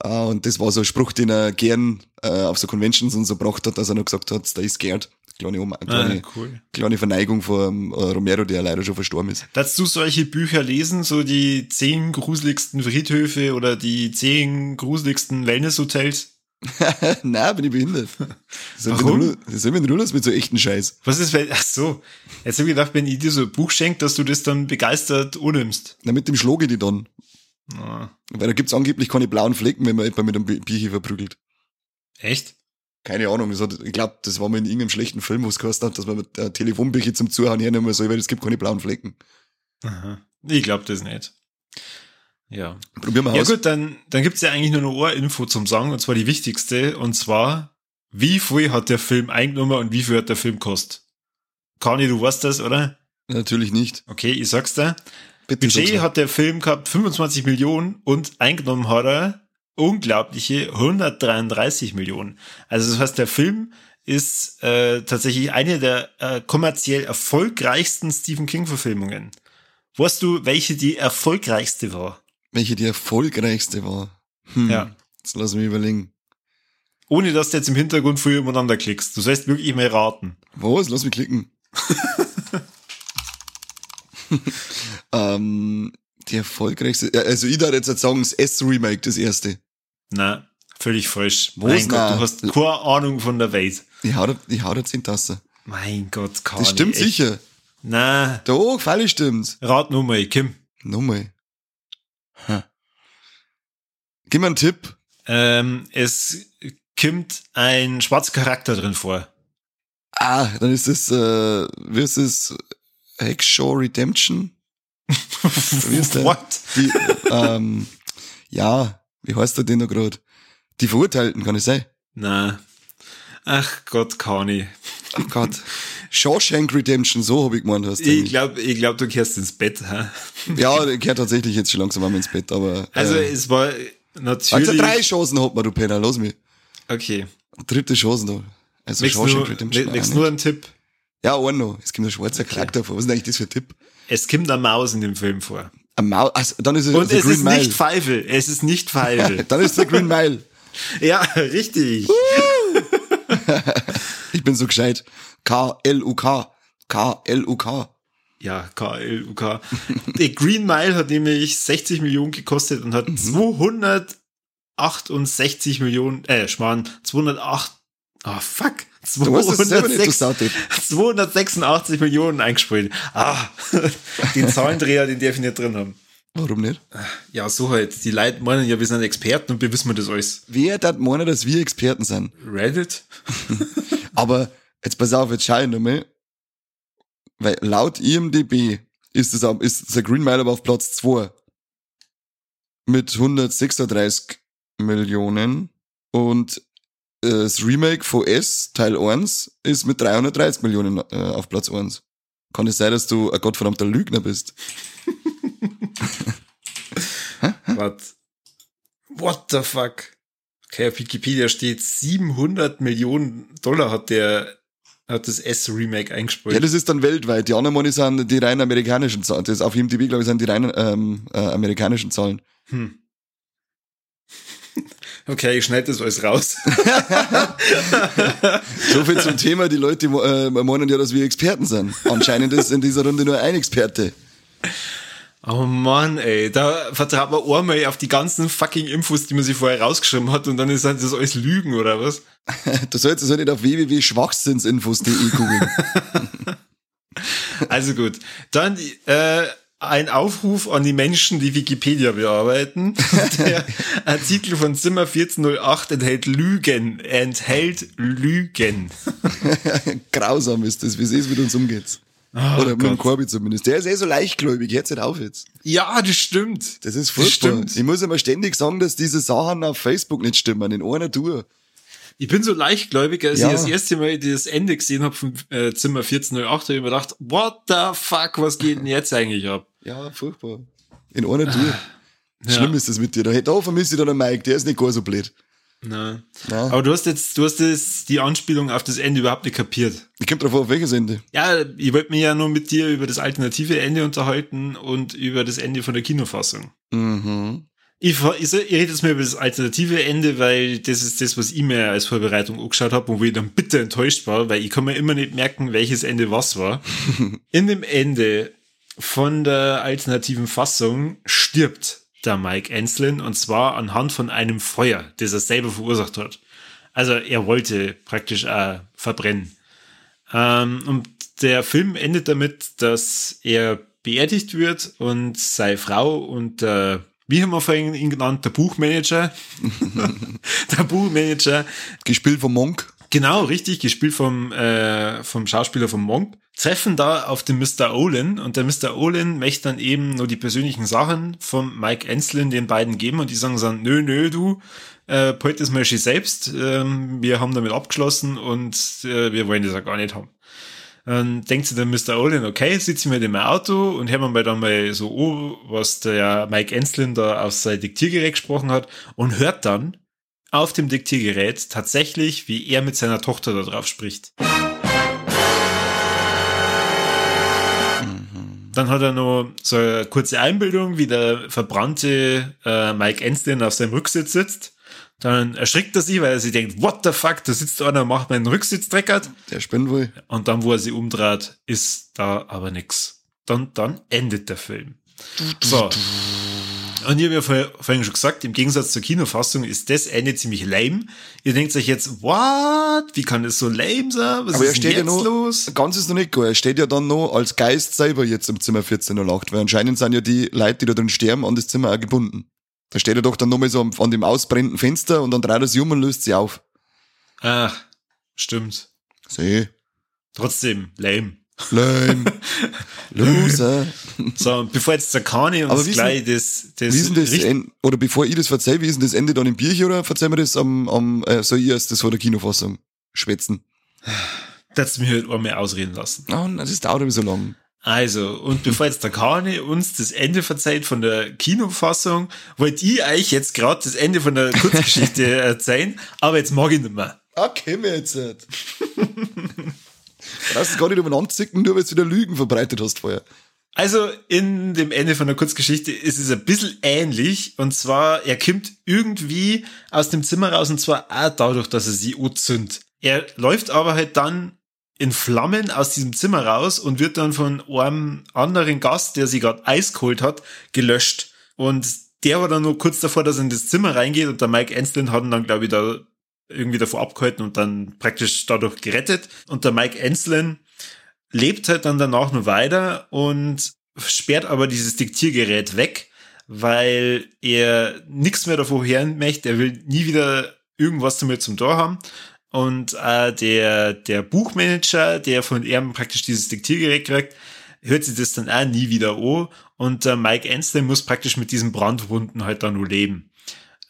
[SPEAKER 2] Uh, und das war so ein Spruch, den er gern uh, auf so Conventions und so gebracht hat, dass er noch gesagt hat, stay scared kleine, Oma, kleine, ah, cool. kleine Verneigung vor um, äh, Romero, der leider schon verstorben ist.
[SPEAKER 1] Darfst du solche Bücher lesen, so die zehn gruseligsten Friedhöfe oder die zehn gruseligsten Wellnesshotels?
[SPEAKER 2] Nein, bin ich behindert. Warum? Das ist ein mit so echten Scheiß.
[SPEAKER 1] Was ist, wenn, ach so. Jetzt habe ich gedacht, wenn ich dir so ein Buch schenke, dass du das dann begeistert unnimmst.
[SPEAKER 2] Na, mit dem schlage ich die dann. Ah. Weil da gibt's angeblich keine blauen Flecken, wenn man etwa mit einem Bierchen verprügelt.
[SPEAKER 1] Echt?
[SPEAKER 2] Keine Ahnung, hat, ich glaube, das war mal in irgendeinem schlechten Film, wo es gehört hat, dass man mit der Telefonbücher zum Zuhören hernehmen soll, weil es gibt keine blauen Flecken.
[SPEAKER 1] Aha. Ich glaube das nicht. Ja.
[SPEAKER 2] Probieren wir
[SPEAKER 1] Ja aus. gut, dann, dann gibt's ja eigentlich nur noch eine Info zum Sagen, und zwar die wichtigste, und zwar, wie viel hat der Film eingenommen und wie viel hat der Film kostet? Kani, du weißt das, oder?
[SPEAKER 2] Natürlich nicht.
[SPEAKER 1] Okay, ich sag's dir. Bitte Budget hat der Film gehabt 25 Millionen und eingenommen hat er unglaubliche 133 Millionen. Also das heißt, der Film ist äh, tatsächlich eine der äh, kommerziell erfolgreichsten Stephen King-Verfilmungen. Weißt du, welche die erfolgreichste war?
[SPEAKER 2] Welche die erfolgreichste war? Hm, ja. Jetzt lass mich überlegen.
[SPEAKER 1] Ohne dass du jetzt im Hintergrund früher umeinander klickst. Du sollst wirklich mal raten.
[SPEAKER 2] Was? Lass mich klicken. ähm, die erfolgreichste, also ich darf jetzt sagen, das S-Remake, das erste.
[SPEAKER 1] Na, völlig falsch. Wo mein Gott, du hast keine Ahnung von der Welt.
[SPEAKER 2] Ich hau, ich hau jetzt in Tasse.
[SPEAKER 1] Mein Gott,
[SPEAKER 2] kann Das stimmt echt. sicher.
[SPEAKER 1] Na.
[SPEAKER 2] Doch, falsch stimmt's.
[SPEAKER 1] Rat nur mal, Kim.
[SPEAKER 2] Nur mal. Hm. Gib mir einen Tipp.
[SPEAKER 1] Ähm, es kommt ein schwarzer Charakter drin vor.
[SPEAKER 2] Ah, dann ist es, äh, wie ist es? Hackshaw Redemption?
[SPEAKER 1] Wie ist der? What?
[SPEAKER 2] Die, ähm, ja, wie heißt der denn noch gerade? Die Verurteilten, kann ich sein?
[SPEAKER 1] Na. Ach Gott, Kani.
[SPEAKER 2] Ach Gott. Shawshank Redemption, so habe ich gemeint. Hast
[SPEAKER 1] ich glaube, ich glaub, du kehrst ins Bett. Hä?
[SPEAKER 2] ja, ich kehre tatsächlich jetzt schon langsam einmal ins Bett, aber.
[SPEAKER 1] Also äh, es war natürlich. Also
[SPEAKER 2] drei Chancen hat man, du Penner, los mich.
[SPEAKER 1] Okay.
[SPEAKER 2] Dritte Chancen da. Also
[SPEAKER 1] Shawshank Redemption. Nächst nur einen Tipp.
[SPEAKER 2] Ja, einen noch. Es gibt ein schwarzer okay. Charakter vor. Was ist denn eigentlich das für ein Tipp?
[SPEAKER 1] Es kommt eine Maus in dem Film vor.
[SPEAKER 2] Eine Maus, also, dann ist es
[SPEAKER 1] Und es Green ist Mile. nicht Pfeifel. Es ist nicht Pfeifel.
[SPEAKER 2] dann ist der Green Mile.
[SPEAKER 1] ja, richtig.
[SPEAKER 2] ich bin so gescheit. K-L-U-K. K-L-U-K.
[SPEAKER 1] Ja, K-L-U-K. Der Green Mile hat nämlich 60 Millionen gekostet und hat mhm. 268 Millionen, äh, Schmarrn, 208, ah, oh, fuck. 206, 286 Millionen eingespielt. Ah, den Zahlendreher, den darf ich nicht drin haben.
[SPEAKER 2] Warum nicht?
[SPEAKER 1] Ja, so halt. Die Leute meinen ja, wir sind Experten und wir wissen das alles.
[SPEAKER 2] Wer hat meinen, dass wir Experten sind?
[SPEAKER 1] Reddit?
[SPEAKER 2] Aber jetzt pass auf, jetzt schau ich nochmal. Weil laut IMDB ist, das, ist der Green Mile aber auf Platz 2. Mit 136 Millionen. Und das Remake von S, Teil 1, ist mit 330 Millionen äh, auf Platz 1. Kann es sein, dass du ein gottverdammter Lügner bist?
[SPEAKER 1] Was? What the fuck? Okay, auf Wikipedia steht 700 Millionen Dollar hat der hat das S-Remake eingespielt.
[SPEAKER 2] Ja, das ist dann weltweit. Die anderen Money sind die rein amerikanischen Zahlen. Das auf IMDb, glaube ich, sind die rein ähm, äh, amerikanischen Zahlen. Hm.
[SPEAKER 1] Okay, ich schneide das alles raus.
[SPEAKER 2] so viel zum Thema. Die Leute äh, meinen ja, dass wir Experten sind. Anscheinend ist in dieser Runde nur ein Experte.
[SPEAKER 1] Oh Mann, ey, da vertraut man einmal auf die ganzen fucking Infos, die man sich vorher rausgeschrieben hat und dann ist das alles Lügen, oder was?
[SPEAKER 2] du sollst es nicht auf www.schwachsinnsinfos.de googeln.
[SPEAKER 1] also gut, dann äh, ein Aufruf an die Menschen, die Wikipedia bearbeiten. Der Artikel von Zimmer 1408 enthält Lügen, enthält Lügen.
[SPEAKER 2] Grausam ist das, wie es mit uns umgeht. Oh, Oder mit dem Corby zumindest. Der ist eh so leichtgläubig, hört nicht auf jetzt.
[SPEAKER 1] Ja, das stimmt.
[SPEAKER 2] Das ist furchtbar. Das ich muss immer ständig sagen, dass diese Sachen auf Facebook nicht stimmen, in einer Tour.
[SPEAKER 1] Ich bin so leichtgläubig, als ja. ich das erste Mal das Ende gesehen habe vom äh, Zimmer 1408, habe ich mir gedacht, what the fuck, was geht denn jetzt eigentlich ab?
[SPEAKER 2] Ja, furchtbar. In einer Tour. Ja. Schlimm ist das mit dir. Da, da vermisse ich dann einen Mike, der ist nicht gar so blöd.
[SPEAKER 1] Nein. Nein. Aber du hast jetzt, du hast das, die Anspielung auf das Ende überhaupt nicht kapiert.
[SPEAKER 2] Ich komme drauf auf welches Ende?
[SPEAKER 1] Ja, ich wollte mich ja nur mit dir über das alternative Ende unterhalten und über das Ende von der Kinofassung. Mhm. Ich, ich, ich rede jetzt mal über das alternative Ende, weil das ist das, was ich mir als Vorbereitung angeschaut habe und wo ich dann bitter enttäuscht war, weil ich kann mir immer nicht merken, welches Ende was war. In dem Ende von der alternativen Fassung stirbt der Mike Enslin und zwar anhand von einem Feuer, das er selber verursacht hat. Also er wollte praktisch äh, verbrennen. Ähm, und der Film endet damit, dass er beerdigt wird und seine Frau und der, wie haben wir vorhin ihn genannt, der Buchmanager, der Buchmanager.
[SPEAKER 2] Gespielt vom Monk.
[SPEAKER 1] Genau, richtig, gespielt vom, äh, vom Schauspieler vom Monk treffen da auf den Mr. Olin und der Mr. Olin möchte dann eben nur die persönlichen Sachen vom Mike Enslin den beiden geben und die sagen dann, nö, nö, du, äh, heute das mal selbst, ähm, wir haben damit abgeschlossen und äh, wir wollen das ja gar nicht haben. Dann denkt sich der Mr. Olin, okay, sitze ich mit in meinem Auto und hören wir mal dann mal so, oh, was der Mike Enslin da auf sein Diktiergerät gesprochen hat und hört dann auf dem Diktiergerät tatsächlich, wie er mit seiner Tochter da drauf spricht. Dann hat er noch so eine kurze Einbildung, wie der verbrannte äh, Mike Enslin auf seinem Rücksitz sitzt. Dann erschrickt er sich, weil er sich denkt, what the fuck, da sitzt einer und macht meinen Rücksitz dreckert.
[SPEAKER 2] Der spinnt wohl.
[SPEAKER 1] Und dann, wo er sich umdreht, ist da aber nix. Dann, dann endet der Film. So. Und ich habe ja vorhin schon gesagt, im Gegensatz zur Kinofassung ist das Ende ziemlich lame. Ihr denkt euch jetzt, what? Wie kann das so lame sein? Was
[SPEAKER 2] Aber ist er steht jetzt ja noch, los? Ganz ist noch nicht gut. Er steht ja dann noch als Geist selber jetzt im Zimmer 1408, weil anscheinend sind ja die Leute, die da drin sterben, an das Zimmer auch gebunden. Da steht er doch dann nochmal so an dem ausbrennenden Fenster und dann dreht er sich um und löst sie auf.
[SPEAKER 1] Ach, stimmt.
[SPEAKER 2] Seh.
[SPEAKER 1] Trotzdem, lame.
[SPEAKER 2] Lame. Loser.
[SPEAKER 1] So, bevor jetzt der Kani uns gleich das,
[SPEAKER 2] das, wie ist das End, oder bevor ich das erzähle, wie ist denn das Ende dann im Bierchen oder erzählen wir das am, am äh, soll ich erst das vor der Kinofassung schwätzen?
[SPEAKER 1] Das mir halt einmal ausreden lassen.
[SPEAKER 2] Oh, das dauert immer so lang.
[SPEAKER 1] Also, und bevor jetzt der Kani uns das Ende verzeiht von der Kinofassung, wollte ich euch jetzt gerade das Ende von der Kurzgeschichte erzählen, aber jetzt mag ich nicht mehr.
[SPEAKER 2] Okay, mir jetzt nicht. Du brauchst es gar nicht umeinander zicken, nur weil du wieder Lügen verbreitet hast vorher.
[SPEAKER 1] Also in dem Ende von der Kurzgeschichte ist es ein bisschen ähnlich. Und zwar, er kommt irgendwie aus dem Zimmer raus und zwar auch dadurch, dass er sie anzündet. Er läuft aber halt dann in Flammen aus diesem Zimmer raus und wird dann von einem anderen Gast, der sie gerade Eis geholt hat, gelöscht. Und der war dann nur kurz davor, dass er in das Zimmer reingeht und der Mike Enslin hat ihn dann, glaube ich, da irgendwie davor abgehalten und dann praktisch dadurch gerettet. Und der Mike Enslin lebt halt dann danach nur weiter und sperrt aber dieses Diktiergerät weg, weil er nichts mehr davor hören möchte. Er will nie wieder irgendwas damit zum Tor haben. Und äh, der, der Buchmanager, der von ihm praktisch dieses Diktiergerät kriegt, hört sich das dann auch nie wieder an. Und äh, Mike Enslin muss praktisch mit diesen Brandwunden halt dann nur leben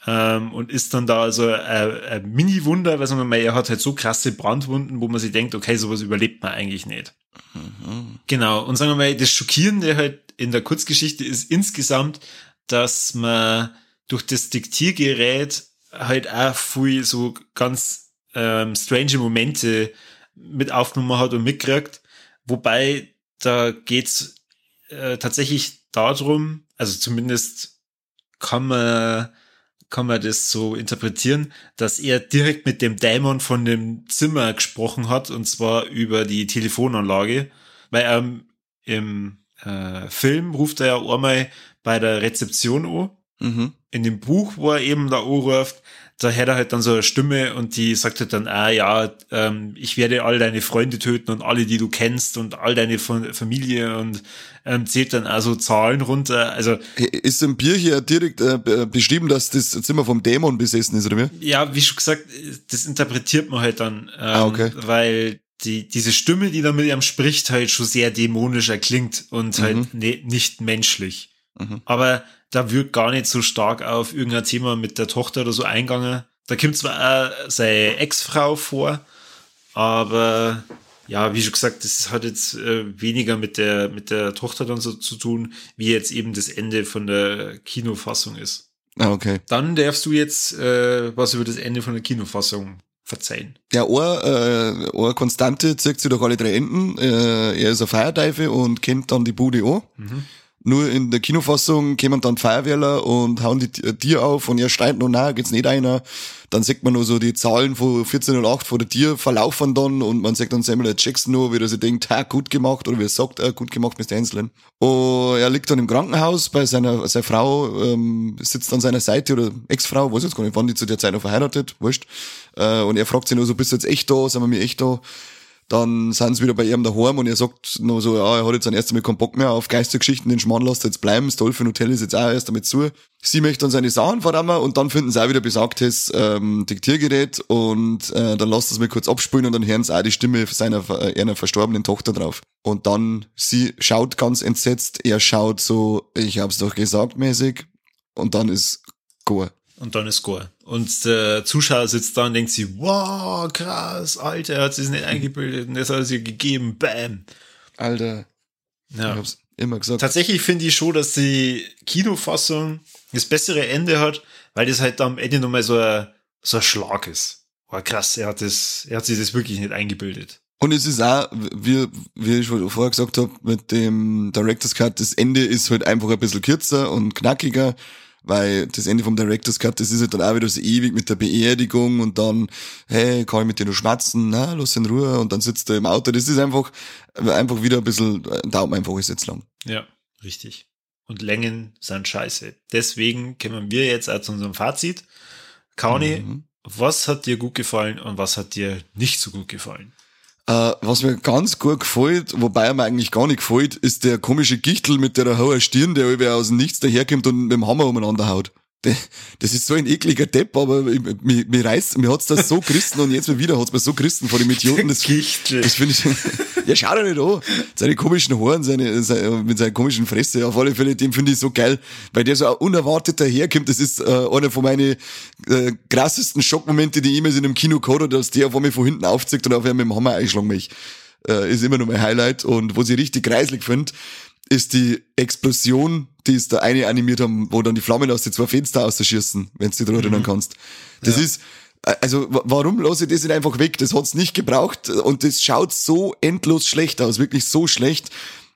[SPEAKER 1] ähm, und ist dann da also ein, ein Mini-Wunder, weil sagen wir mal, er hat halt so krasse Brandwunden, wo man sich denkt, okay, sowas überlebt man eigentlich nicht. Mhm. Genau, und sagen wir mal, das Schockierende halt in der Kurzgeschichte ist insgesamt, dass man durch das Diktiergerät halt auch viel so ganz ähm, strange Momente mit aufgenommen hat und mitkriegt, wobei da geht's äh, tatsächlich darum, also zumindest kann man kann man das so interpretieren, dass er direkt mit dem Dämon von dem Zimmer gesprochen hat, und zwar über die Telefonanlage, weil er im äh, Film ruft er ja einmal bei der Rezeption an.
[SPEAKER 2] Mhm.
[SPEAKER 1] In dem Buch, wo er eben da anruft, da hört er halt dann so eine Stimme und die sagt halt dann, ah ja, ähm, ich werde all deine Freunde töten und alle, die du kennst und all deine Familie und ähm, zählt dann also Zahlen runter. Also
[SPEAKER 2] ist im Bier hier direkt äh, beschrieben, dass das Zimmer vom Dämon besessen ist, oder wie?
[SPEAKER 1] Ja, wie schon gesagt, das interpretiert man halt dann, ähm,
[SPEAKER 2] ah, okay.
[SPEAKER 1] weil die, diese Stimme, die da mit ihm spricht, halt schon sehr dämonisch erklingt und halt mhm. ne, nicht menschlich.
[SPEAKER 2] Mhm.
[SPEAKER 1] Aber da wird gar nicht so stark auf irgendein Thema mit der Tochter oder so eingegangen. Da kommt zwar auch seine Ex-Frau vor, aber ja, wie schon gesagt, das hat jetzt äh, weniger mit der, mit der Tochter dann so zu tun, wie jetzt eben das Ende von der Kinofassung ist.
[SPEAKER 2] Ah, okay.
[SPEAKER 1] Dann darfst du jetzt äh, was über das Ende von der Kinofassung verzeihen.
[SPEAKER 2] Ja, eine, äh, eine Konstante zieht sich durch alle drei Enden. Äh, er ist ein Feierteufel und kennt dann die Bude an.
[SPEAKER 1] Mhm.
[SPEAKER 2] Nur in der Kinofassung kommen dann Feuerwehrler und hauen die Tier auf und er schreit noch, na, geht's nicht einer. Dann sieht man nur so die Zahlen von 1408 von der Tier verlaufen dann und man sagt dann Samuel Jackson nur, wie er sich denkt, ha, gut gemacht, oder wie er sagt, gut gemacht, Mr. Henslin. Und er liegt dann im Krankenhaus bei seiner, seiner Frau, ähm, sitzt an seiner Seite oder Ex-Frau, weiß jetzt gar nicht, wann die zu der Zeit noch verheiratet, wurscht. Äh, und er fragt sie nur so, bist du jetzt echt da, sind wir mir echt da? Dann sind sie wieder bei ihm daheim und er sagt nur so, ja, er hat jetzt ein erstes Mal keinen Bock mehr auf Geistergeschichten, den Schmarrn lässt jetzt bleiben, das Dolphin Hotel ist jetzt auch erst damit zu. Sie möchte dann seine Sachen verdammen und dann finden sie auch wieder besagtes ähm, Diktiergerät und äh, dann lässt es mal kurz abspielen und dann hören sie auch die Stimme seiner äh, einer verstorbenen Tochter drauf. Und dann, sie schaut ganz entsetzt, er schaut so, ich hab's doch gesagt mäßig und dann ist Gore.
[SPEAKER 1] Und dann ist Score. Und der Zuschauer sitzt da und denkt sich, wow, krass, Alter, er hat sich nicht eingebildet und das hat er sich gegeben, bam.
[SPEAKER 2] Alter.
[SPEAKER 1] Ja.
[SPEAKER 2] Ich hab's immer gesagt.
[SPEAKER 1] Tatsächlich finde ich schon, dass die Kinofassung das bessere Ende hat, weil das halt am Ende nochmal so ein, so ein Schlag ist. War krass, er hat das, er hat sich das wirklich nicht eingebildet.
[SPEAKER 2] Und es ist auch, wie, wie ich vorher gesagt habe, mit dem Director's Cut, das Ende ist halt einfach ein bisschen kürzer und knackiger weil das Ende vom Director's Cut, das ist halt dann auch wieder so ewig mit der Beerdigung und dann, hey, kann ich mit dir nur schmatzen, na, lass in Ruhe und dann sitzt er im Auto. Das ist einfach, einfach wieder ein bisschen, Daumen einfach ist jetzt lang.
[SPEAKER 1] Ja, richtig. Und Längen sind scheiße. Deswegen kommen wir jetzt auch zu unserem Fazit. Kauni, mhm. was hat dir gut gefallen und was hat dir nicht so gut gefallen?
[SPEAKER 2] Uh, was mir ganz gut gefällt, wobei er mir eigentlich gar nicht gefällt, ist der komische Gichtel mit der hohen Stirn, der irgendwie aus dem Nichts daherkommt und mit dem Hammer umeinander haut das ist so ein ekliger Depp, aber mir, mir reißt, mir hat's das so gerissen und jetzt mal wieder hat's mir so gerissen vor dem Idioten. Das, das finde ich, ja, schau doch nicht an. Seine komischen Haaren, seine, seine, mit seiner komischen Fresse, auf alle Fälle, den finde ich so geil, weil der so unerwartet daherkommt. Das ist äh, einer von meinen äh, krassesten Schockmomente, die ich jemals in einem Kino gehabt habe, dass der auf einmal von hinten aufzieht und auf einmal mit dem Hammer einschlagen mich. Äh, ist immer noch mein Highlight und was ich richtig kreislig finde, ist die Explosion, die es da eine animiert haben, wo dann die Flammen aus den zwei Fenster ausschießen, wenn du dich daran erinnern mhm. kannst. Das ja. ist, also warum lasse ich das nicht einfach weg? Das hat's nicht gebraucht und das schaut so endlos schlecht aus, wirklich so schlecht,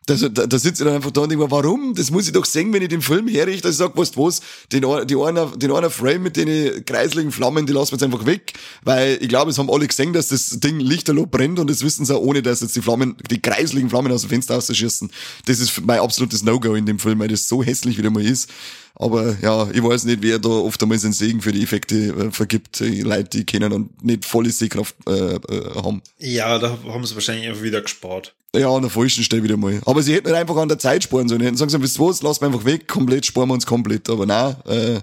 [SPEAKER 2] da, da, da sitze ich dann einfach da und denke mir, warum? Das muss ich doch sehen, wenn ich den Film herrichte. ich sage, weißt du was, den, die einer, den einer Frame mit den kreislichen Flammen, die lassen wir jetzt einfach weg. Weil ich glaube, es haben alle gesehen, dass das Ding lichterloh brennt und das wissen sie auch, ohne dass jetzt die Flammen, die kreislichen Flammen aus dem Fenster ausschießen. Das ist mein absolutes No-Go in dem Film, weil das so hässlich wieder mal ist. Aber ja, ich weiß nicht, wer da oft einmal seinen Segen für die Effekte äh, vergibt. Die Leute, die kennen und nicht volle Sehkraft äh, äh, haben.
[SPEAKER 1] Ja, da haben sie wahrscheinlich einfach wieder gespart.
[SPEAKER 2] Ja, an der falschen Stelle wieder mal. Aber sie hätten halt einfach an der Zeit sparen sollen. Hätten sagen sollen, wisst ihr was, lassen wir einfach weg, komplett, sparen wir uns komplett. Aber nein, äh,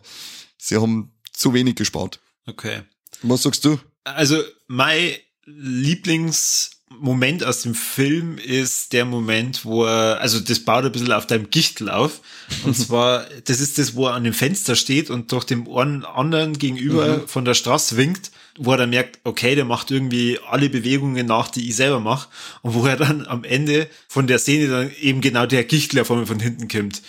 [SPEAKER 2] sie haben zu wenig gespart.
[SPEAKER 1] Okay.
[SPEAKER 2] Was sagst du?
[SPEAKER 1] Also, mein Lieblings Moment aus dem Film ist der Moment, wo er, also das baut ein bisschen auf deinem Gichtel auf. Und zwar, das ist das, wo er an dem Fenster steht und durch dem einen anderen gegenüber mhm. von der Straße winkt, wo er dann merkt, okay, der macht irgendwie alle Bewegungen nach, die ich selber mache. Und wo er dann am Ende von der Szene dann eben genau der Gichtel auf einmal von hinten kommt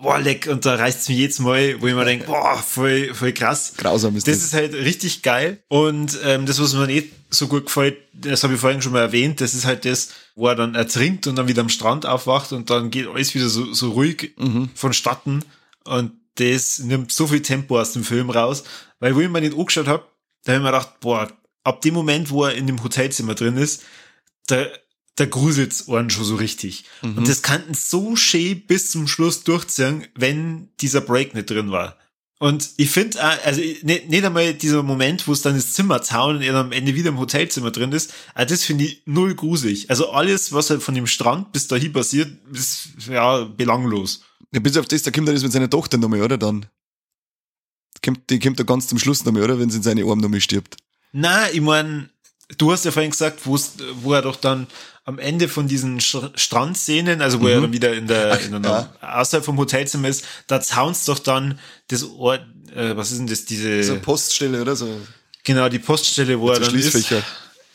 [SPEAKER 1] boah, leck, und da reißt es mir jedes Mal, wo ich mir denke, boah, voll, voll krass.
[SPEAKER 2] Grausam
[SPEAKER 1] ist das. Das ist halt richtig geil. Und ähm, das, was mir nicht so gut gefällt, das habe ich vorhin schon mal erwähnt, das ist halt das, wo er dann ertrinkt und dann wieder am Strand aufwacht und dann geht alles wieder so, so ruhig
[SPEAKER 2] mhm.
[SPEAKER 1] vonstatten. Und das nimmt so viel Tempo aus dem Film raus, weil wo ich mir nicht angeschaut habe, da habe ich mir gedacht, boah, ab dem Moment, wo er in dem Hotelzimmer drin ist, da, da gruselt's einen schon so richtig. Mhm. Und das kannten so schön bis zum Schluss durchziehen, wenn dieser Break nicht drin war. Und ich finde, also nicht, nicht einmal dieser Moment, wo es dann das Zimmer zaun und er dann am Ende wieder im Hotelzimmer drin ist, das finde ich null gruselig. Also alles, was halt von dem Strand bis dahin passiert, ist ja belanglos.
[SPEAKER 2] Ja, bis auf das, da kommt er das mit seiner Tochter nochmal, oder dann? Kommt, die kommt da ganz zum Schluss nochmal, oder? Wenn sie in seine Arme nochmal stirbt.
[SPEAKER 1] Na, ich mein, du hast ja vorhin gesagt, wo er doch dann am Ende von diesen Strandszenen, also wo mhm. er dann wieder in der, in der ja. außerhalb vom Hotelzimmer ist, da zaunst doch dann das Ort, äh, was ist denn das, diese...
[SPEAKER 2] So Poststelle oder so.
[SPEAKER 1] Genau, die Poststelle, wo er dann ist.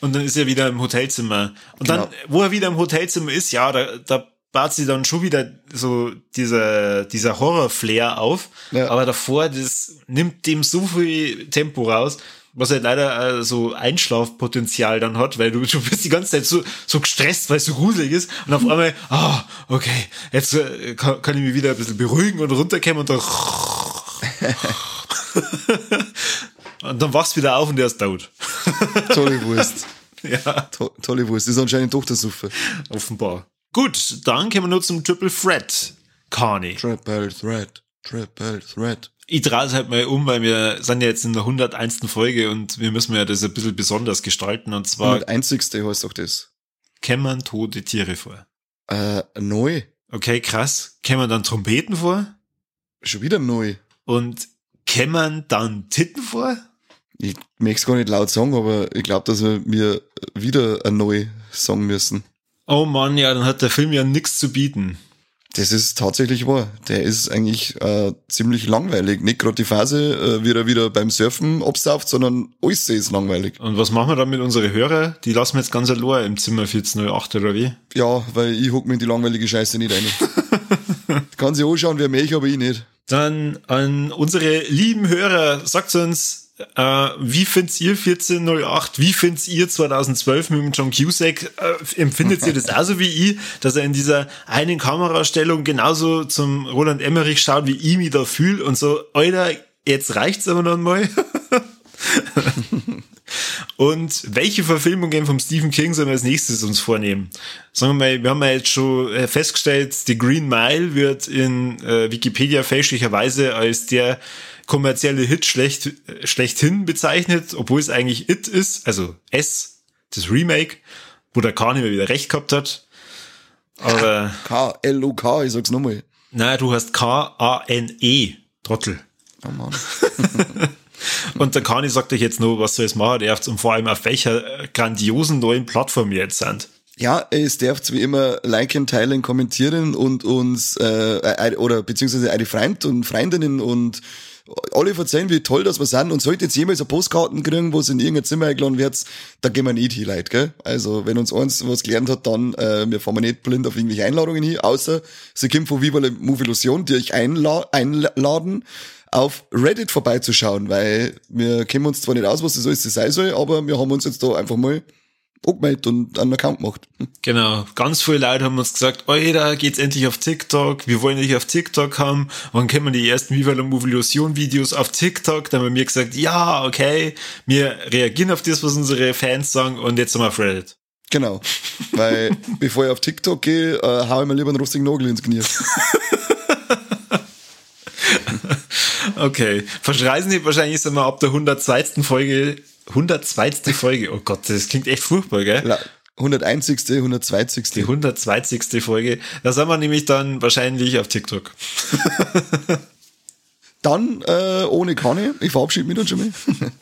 [SPEAKER 1] Und dann ist er wieder im Hotelzimmer. Und genau. dann, wo er wieder im Hotelzimmer ist, ja, da, da baut sie dann schon wieder so dieser, dieser Horror-Flair auf. Ja. Aber davor, das nimmt dem so viel Tempo raus was halt leider äh, so Einschlafpotenzial dann hat, weil du, du bist die ganze Zeit so, so gestresst, weil es so gruselig ist und auf einmal, ah, oh, okay, jetzt äh, kann, kann ich mich wieder ein bisschen beruhigen und runterkommen und dann und dann wachst du wieder auf und der ist tot.
[SPEAKER 2] Tolle Wurst. Ja. To tolle Wurst. Das ist anscheinend Tochtersuppe.
[SPEAKER 1] Offenbar. Gut, dann kommen wir nur zum Triple Threat. Carney.
[SPEAKER 2] Triple Threat. Triple Threat
[SPEAKER 1] ich drehe es halt mal um, weil wir sind ja jetzt in der 101. Folge und wir müssen ja das ein bisschen besonders gestalten und zwar.
[SPEAKER 2] 101. heißt doch das.
[SPEAKER 1] Kämmern tote Tiere vor.
[SPEAKER 2] Äh, neu.
[SPEAKER 1] Okay, krass. Kämmern dann Trompeten vor?
[SPEAKER 2] Schon wieder neu.
[SPEAKER 1] Und kämmern dann Titten vor?
[SPEAKER 2] Ich möchte es gar nicht laut sagen, aber ich glaube, dass wir mir wieder ein neu sagen müssen.
[SPEAKER 1] Oh Mann, ja, dann hat der Film ja nichts zu bieten.
[SPEAKER 2] Das ist tatsächlich wahr. Der ist eigentlich äh, ziemlich langweilig. Nicht gerade die Phase, äh, wie er wieder beim Surfen absauft, sondern alles ist langweilig.
[SPEAKER 1] Und was machen wir dann mit unseren Hörer? Die lassen wir jetzt ganz allein im Zimmer 1408 oder wie?
[SPEAKER 2] Ja, weil ich hock mir die langweilige Scheiße nicht ein. Kann sich anschauen, wer mich, aber ich nicht.
[SPEAKER 1] Dann an unsere lieben Hörer, sagt uns, äh, wie findet ihr 1408? Wie findet ihr 2012 mit dem John Cusack? Äh, empfindet ihr das also wie ich, dass er in dieser einen Kamerastellung genauso zum Roland Emmerich schaut, wie ich mich da fühle und so, Alter, jetzt reicht's aber noch mal. Und welche Verfilmungen vom Stephen King sollen wir als nächstes uns vornehmen? Sagen wir mal, wir haben ja jetzt schon äh, festgestellt, The Green Mile wird in äh, Wikipedia fälschlicherweise als der kommerzielle Hit schlecht, schlechthin bezeichnet, obwohl es eigentlich It ist, also S, das Remake, wo der K nicht mehr wieder recht gehabt hat.
[SPEAKER 2] Aber. K-L-O-K, ich sag's nochmal.
[SPEAKER 1] Nein, du hast K-A-N-E, Trottel. Oh Mann. Und der Kani sagt euch jetzt nur, was soll es machen darf und vor allem auf welcher grandiosen neuen Plattform wir jetzt sind.
[SPEAKER 2] Ja, es darf wie immer liken, teilen, kommentieren und uns äh, oder beziehungsweise eine Freund und Freundinnen und alle erzählen, wie toll das wir sind und sollte jetzt jemals eine Postkarten kriegen, wo es in irgendein Zimmer eingeladen wird, da gehen wir nicht hin, Leute, gell? Also, wenn uns eins was gelernt hat, dann, äh, wir fahren nicht blind auf irgendwelche Einladungen hin, außer sie kommen von Viva la Move Illusion, die euch einla einladen, auf Reddit vorbeizuschauen, weil wir kennen uns zwar nicht aus, was das alles sein soll, aber wir haben uns jetzt da einfach mal angemeldet und einen Account gemacht.
[SPEAKER 1] Genau. Ganz viele Leute haben uns gesagt, da geht's endlich auf TikTok. Wir wollen dich auf TikTok haben. Wann können wir die ersten Viva la Movilusion Videos auf TikTok? Dann haben wir mir gesagt, ja, okay. Wir reagieren auf das, was unsere Fans sagen und jetzt sind wir auf Reddit.
[SPEAKER 2] Genau. Weil, bevor ich auf TikTok gehe, äh, hau ich mir lieber einen rostigen Nagel ins Knie.
[SPEAKER 1] okay. Verschreisen die wahrscheinlich sind wir ab der 102. Folge 102. Folge. Oh Gott, das klingt echt furchtbar, gell?
[SPEAKER 2] 101. 102.
[SPEAKER 1] Die 102. Folge. Da sind wir nämlich dann wahrscheinlich auf TikTok.
[SPEAKER 2] dann äh, ohne Kanne. Ich verabschiede mich dann schon mal.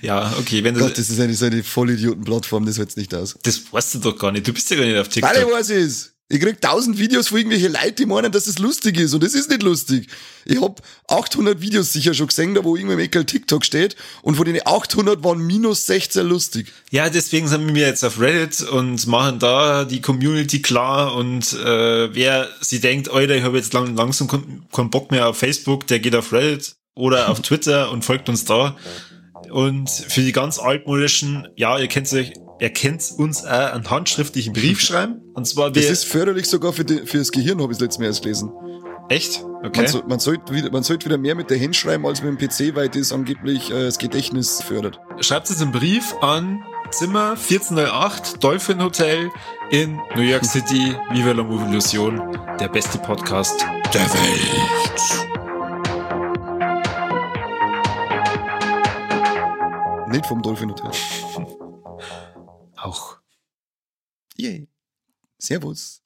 [SPEAKER 1] Ja, okay. Wenn
[SPEAKER 2] du Gott, das ist eine so eine Vollidioten-Plattform, das hältst nicht aus.
[SPEAKER 1] Das weißt du doch gar nicht. Du bist ja gar nicht auf TikTok.
[SPEAKER 2] Ich weiß es. Ich krieg tausend Videos von irgendwelche Leute, die meinen, dass es lustig ist. Und es ist nicht lustig. Ich hab 800 Videos sicher schon gesehen, da wo irgendwo im Ekel TikTok steht. Und von den 800 waren minus 16 lustig.
[SPEAKER 1] Ja, deswegen sind wir jetzt auf Reddit und machen da die Community klar. Und äh, wer sie denkt, Alter, ich habe jetzt lang, langsam keinen Bock mehr auf Facebook, der geht auf Reddit oder auf Twitter und folgt uns da. Und für die ganz altmodischen, ja, ihr kennt euch er kennt uns auch einen handschriftlichen Brief schreiben. Und zwar
[SPEAKER 2] Das ist förderlich sogar für, die, für das Gehirn, habe ich letztes Mal erst gelesen.
[SPEAKER 1] Echt? Okay.
[SPEAKER 2] Man, so, man, sollte wieder, man sollte wieder mehr mit der Hand schreiben als mit dem PC, weil das angeblich äh, das Gedächtnis fördert.
[SPEAKER 1] Schreibt es einen Brief an Zimmer 1408 Dolphin Hotel in New York City. Viva la Illusion, der beste Podcast der Welt.
[SPEAKER 2] Nicht vom Dolphin Hotel.
[SPEAKER 1] Auch.
[SPEAKER 2] Yay. Servus.